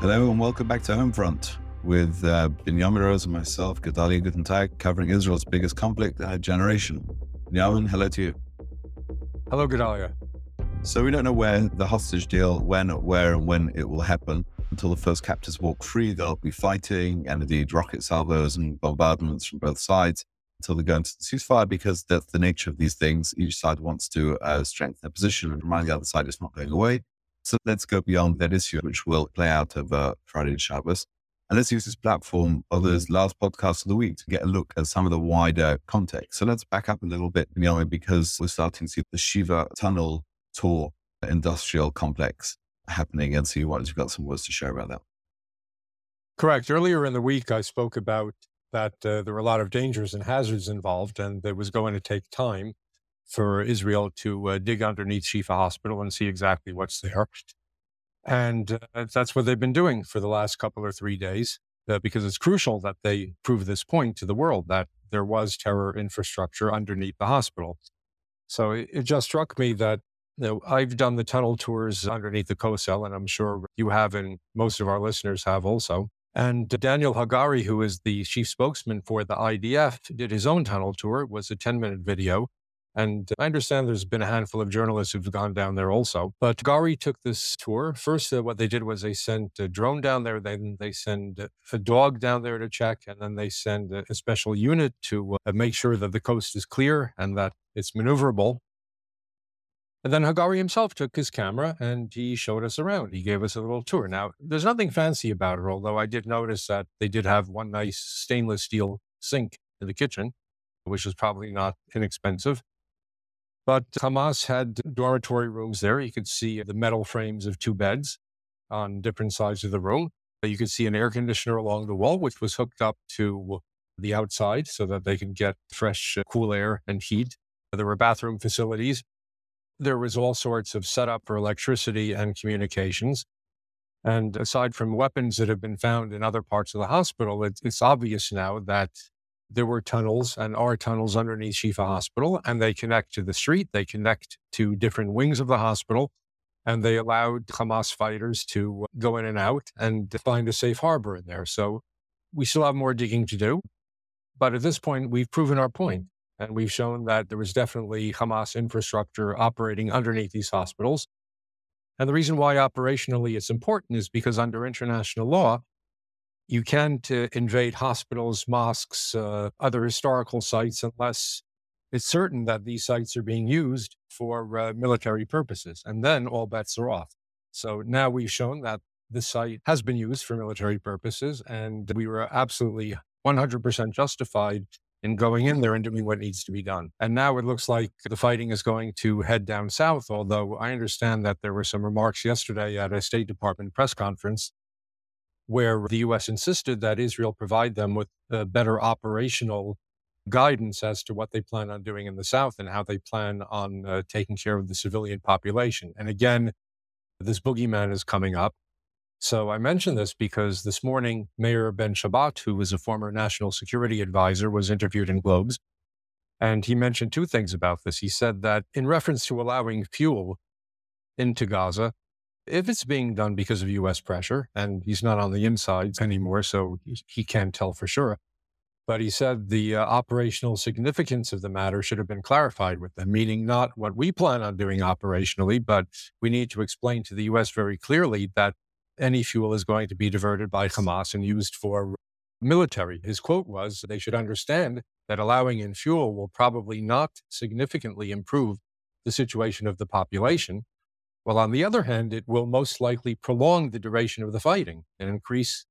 Hello and welcome back to Homefront with uh, Binyamin Rose and myself, Gedalia Guttentag, covering Israel's biggest conflict, uh, generation. Binyamin, hello to you. Hello, Gedalia. So we don't know where the hostage deal, when, where, and when it will happen. Until the first captors walk free, they'll be fighting, and indeed rocket salvos and bombardments from both sides until they go into the ceasefire, because that's the nature of these things. Each side wants to uh, strengthen their position and remind the other side it's not going away. So let's go beyond that issue, which will play out over Friday and Shabbos. And let's use this platform of this last podcast of the week to get a look at some of the wider context. So let's back up a little bit, Binyamin, because we're starting to see the Shifa Tunnel Tour industrial complex happening. And so you wanted to got some words to share about that. Correct. Earlier in the week, I spoke about that uh, there were a lot of dangers and hazards involved, and it was going to take time for Israel to uh, dig underneath Shifa Hospital and see exactly what's there. And uh, that's what they've been doing for the last couple or three days, uh, because it's crucial that they prove this point to the world that there was terror infrastructure underneath the hospital. So it, it just struck me that you know, I've done the tunnel tours underneath the Kosel, and I'm sure you have, and most of our listeners have also. And Daniel Hagari, who is the chief spokesman for the IDF, did his own tunnel tour. It was a 10 minute video and I understand there's been a handful of journalists who've gone down there also. But Gari took this tour. First, uh, what they did was they sent a drone down there. Then they send a dog down there to check. And then they send a, a special unit to uh, make sure that the coast is clear and that it's maneuverable. And then Hagari himself took his camera and he showed us around. He gave us a little tour. Now, there's nothing fancy about it, although I did notice that they did have one nice stainless steel sink in the kitchen, which was probably not inexpensive. But Hamas had dormitory rooms there. You could see the metal frames of two beds on different sides of the room. You could see an air conditioner along the wall, which was hooked up to the outside so that they can get fresh, uh, cool air and heat. There were bathroom facilities. There was all sorts of setup for electricity and communications. And aside from weapons that have been found in other parts of the hospital, it's obvious now that there were tunnels and are tunnels underneath Shifa Hospital, and they connect to the street. They connect to different wings of the hospital, and they allowed Hamas fighters to uh, go in and out and find a safe harbor in there. So we still have more digging to do. But at this point, we've proven our point, and we've shown that there was definitely Hamas infrastructure operating underneath these hospitals. And the reason why operationally it's important is because under international law, you can't uh, invade hospitals, mosques, uh, other historical sites unless it's certain that these sites are being used for uh, military purposes. And then all bets are off. So now we've shown that the site has been used for military purposes, and we were absolutely 100% justified in going in there and doing what needs to be done. And now it looks like the fighting is going to head down south, although I understand that there were some remarks yesterday at a State Department press conference where the U.S. insisted that Israel provide them with better operational guidance as to what they plan on doing in the South and how they plan on uh, taking care of the civilian population. And again, this boogeyman is coming up. So I mention this because this morning, Meir Ben Shabbat, who was a former national security advisor, was interviewed in Globes. And he mentioned two things about this. He said that in reference to allowing fuel into Gaza, if it's being done because of US pressure, and he's not on the inside anymore, so he can't tell for sure. But he said the uh, operational significance of the matter should have been clarified with them, meaning not what we plan on doing operationally, but we need to explain to the US very clearly that any fuel is going to be diverted by Hamas and used for military. His quote was they should understand that allowing in fuel will probably not significantly improve the situation of the population well, on the other hand, it will most likely prolong the duration of the fighting and increase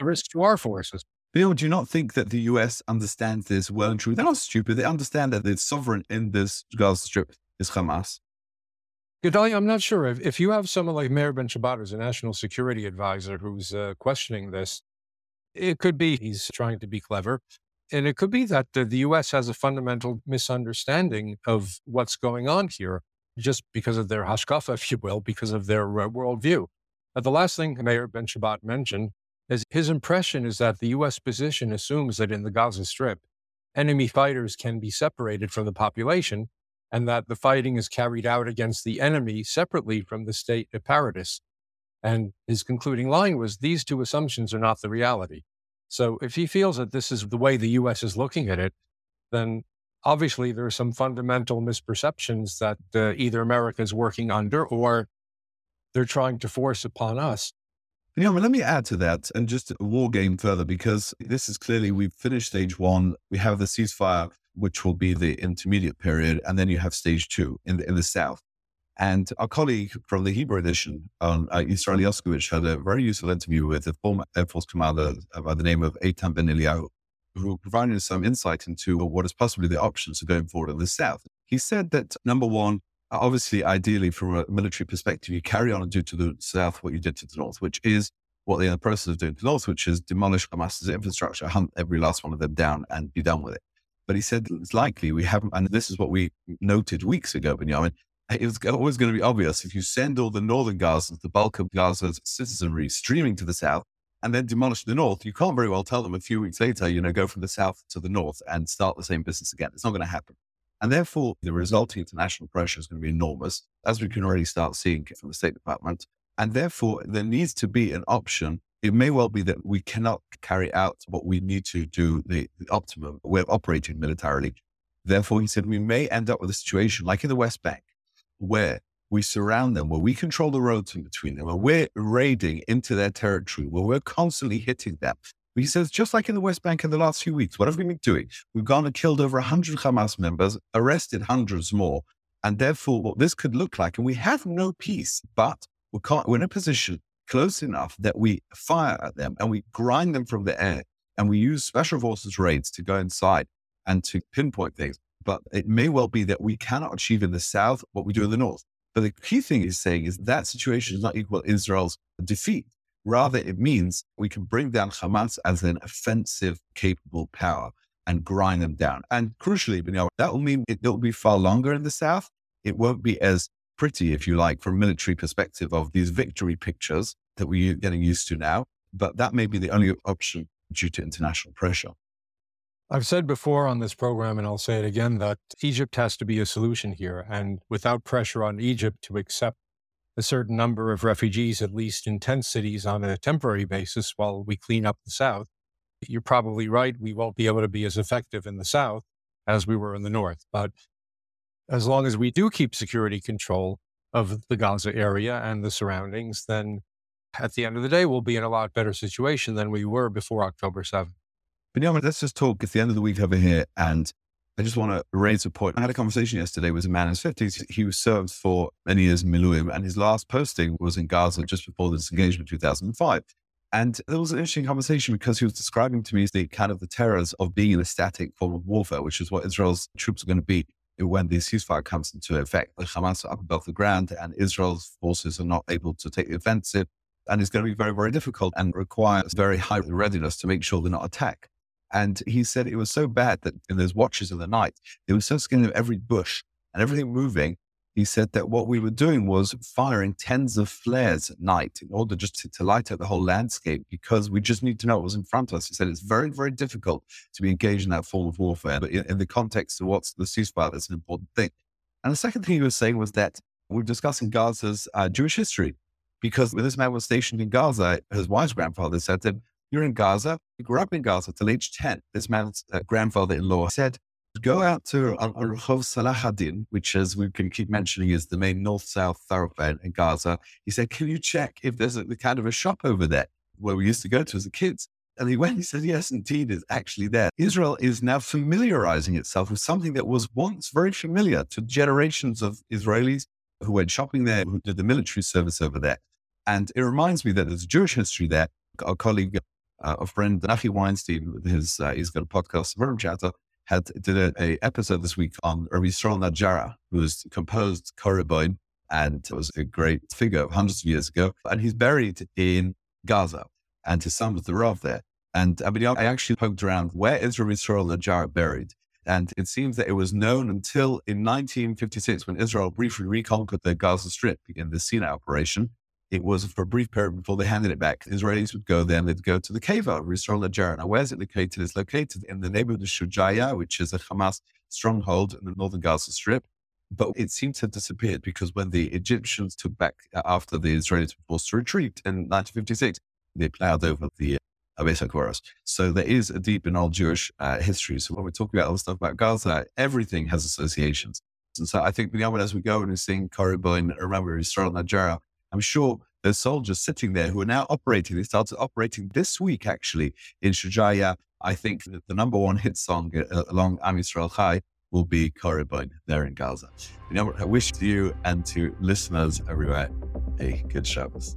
the risk to our forces. Bill, do you not think that the US understands this well and truly? They're not stupid. They understand that the sovereign in this Gaza Strip is Hamas. Gedalia, I'm not sure. If, if you have someone like Meir Ben Shabbat as a national security advisor who's uh, questioning this, it could be he's trying to be clever. And it could be that uh, the US has a fundamental misunderstanding of what's going on here just because of their hashkafa, if you will, because of their worldview. The last thing Meir Ben Shabbat mentioned is his impression is that the U.S. position assumes that in the Gaza Strip, enemy fighters can be separated from the population and that the fighting is carried out against the enemy separately from the state apparatus. And his concluding line was these two assumptions are not the reality. So if he feels that this is the way the US is looking at it, then obviously there are some fundamental misperceptions that uh, either America is working under or they're trying to force upon us. Yeah, let me add to that and just war game further because this is clearly we've finished stage one. We have the ceasefire, which will be the intermediate period, and then you have stage two in the in the south. And our colleague from the Hebrew edition on uh, Israel Yoskowitz had a very useful interview with a former Air Force commander by the name of Eitan Ben Eliyahu, who provided some insight into what is possibly the options of going forward in the South. He said that number one, uh, obviously, ideally, from a military perspective, you carry on and do to the South what you did to the North, which is what they're in the process of doing to the North, which is demolish Hamas's infrastructure, hunt every last one of them down and be done with it. But he said it's likely we haven't, and this is what we noted weeks ago, Benjamin, it was always going to be obvious if you send all the northern Gazans, the bulk of Gaza's citizenry, streaming to the south and then demolish the north, you can't very well tell them a few weeks later, you know, go from the south to the north and start the same business again. It's not going to happen. And therefore, the resulting international pressure is going to be enormous, as we can already start seeing from the State Department. And therefore, there needs to be an option. It may well be that we cannot carry out what we need to do, the, the optimum way of operating militarily. Therefore, he said we may end up with a situation like in the West Bank, where we surround them, where we control the roads in between them, where we're raiding into their territory, where we're constantly hitting them. He says, just like in the West Bank in the last few weeks, what have we been doing? We've gone and killed over 100 Hamas members, arrested hundreds more. And therefore, what this could look like, and we have no peace, but we're, we're in a position close enough that we fire at them and we grind them from the air and we use special forces raids to go inside and to pinpoint things. But it may well be that we cannot achieve in the south what we do in the north. But the key thing he's saying is that situation is not equal Israel's defeat. Rather, it means we can bring down Hamas as an offensive capable power and grind them down. And crucially, you know, that will mean it will be far longer in the south. It won't be as pretty, if you like, from military perspective of these victory pictures that we're getting used to now. But that may be the only option due to international pressure. I've said before on this program, and I'll say it again, that Egypt has to be a solution here. And without pressure on Egypt to accept a certain number of refugees, at least in tent cities on a temporary basis while we clean up the South, you're probably right. We won't be able to be as effective in the South as we were in the North. But as long as we do keep security control of the Gaza area and the surroundings, then at the end of the day, we'll be in a lot better situation than we were before October 7th. Benjamin, let's just talk. It's the end of the week over here. And I just want to raise a point. I had a conversation yesterday with a man in his 50s. He was served for many years in Miluim, and his last posting was in Gaza just before the disengagement in 2005. And there was an interesting conversation because he was describing to me the kind of the terrors of being in a static form of warfare, which is what Israel's troops are going to be when the ceasefire comes into effect. The Hamas are up above the ground, and Israel's forces are not able to take the offensive. And it's going to be very, very difficult and requires very high readiness to make sure they're not attacked. And he said it was so bad that in those watches in the night, they were so scared of every bush and everything moving. He said that what we were doing was firing tens of flares at night in order just to, to light up the whole landscape because we just need to know what was in front of us. He said it's very, very difficult to be engaged in that form of warfare. But in, in the context of what's the ceasefire, that's an important thing. And the second thing he was saying was that we are discussing Gaza's uh, Jewish history because when this man was stationed in Gaza, his wife's grandfather said to him, you're in Gaza. You grew up in Gaza till age 10. This man's uh, grandfather in law said, Go out to Al Rehov Salahadin, which, as we can keep mentioning, is the main north south thoroughfare in Gaza. He said, Can you check if there's a, the kind of a shop over there where we used to go to as a kids? And he went, he said, Yes, indeed, it's actually there. Israel is now familiarizing itself with something that was once very familiar to generations of Israelis who went shopping there, who did the military service over there. And it reminds me that there's Jewish history there. Our colleague uh, a friend, Nachi Weinstein, his, uh, he's got a podcast, Forum Chatter, had did a, a, episode this week on Yisrael Najara, who has composed Korah and was a great figure hundreds of years ago. And he's buried in Gaza, and his son was the Rav there. And I mean, I actually poked around where is Rabbi Yisrael Najara buried? And it seems that it was known until in 1956 when Israel briefly reconquered the Gaza Strip in the Sinai operation. It was for a brief period before they handed it back. Israelis would go there and they'd go to the Kever, Najara. Now, where's it located? It's located in the neighborhood of Shujaya, which is a Hamas stronghold in the northern Gaza Strip. but it seems to have disappeared because when the Egyptians took back uh, after the Israelis were forced to retreat in 1956, they plowed over the uh, Abesa So there is a deep and old Jewish uh, history. So when we're talking about all the stuff about Gaza, everything has associations. And so I think beyond as we go and we sing Ka Ribon, remember Israel Najara, I'm sure there's soldiers sitting there who are now operating. They started operating this week, actually, in Shujaya. I think that the number one hit song uh, along Am Yisrael Chai will be Ka Ribon there in Gaza. You know, I wish to you and to listeners everywhere a good Shabbos.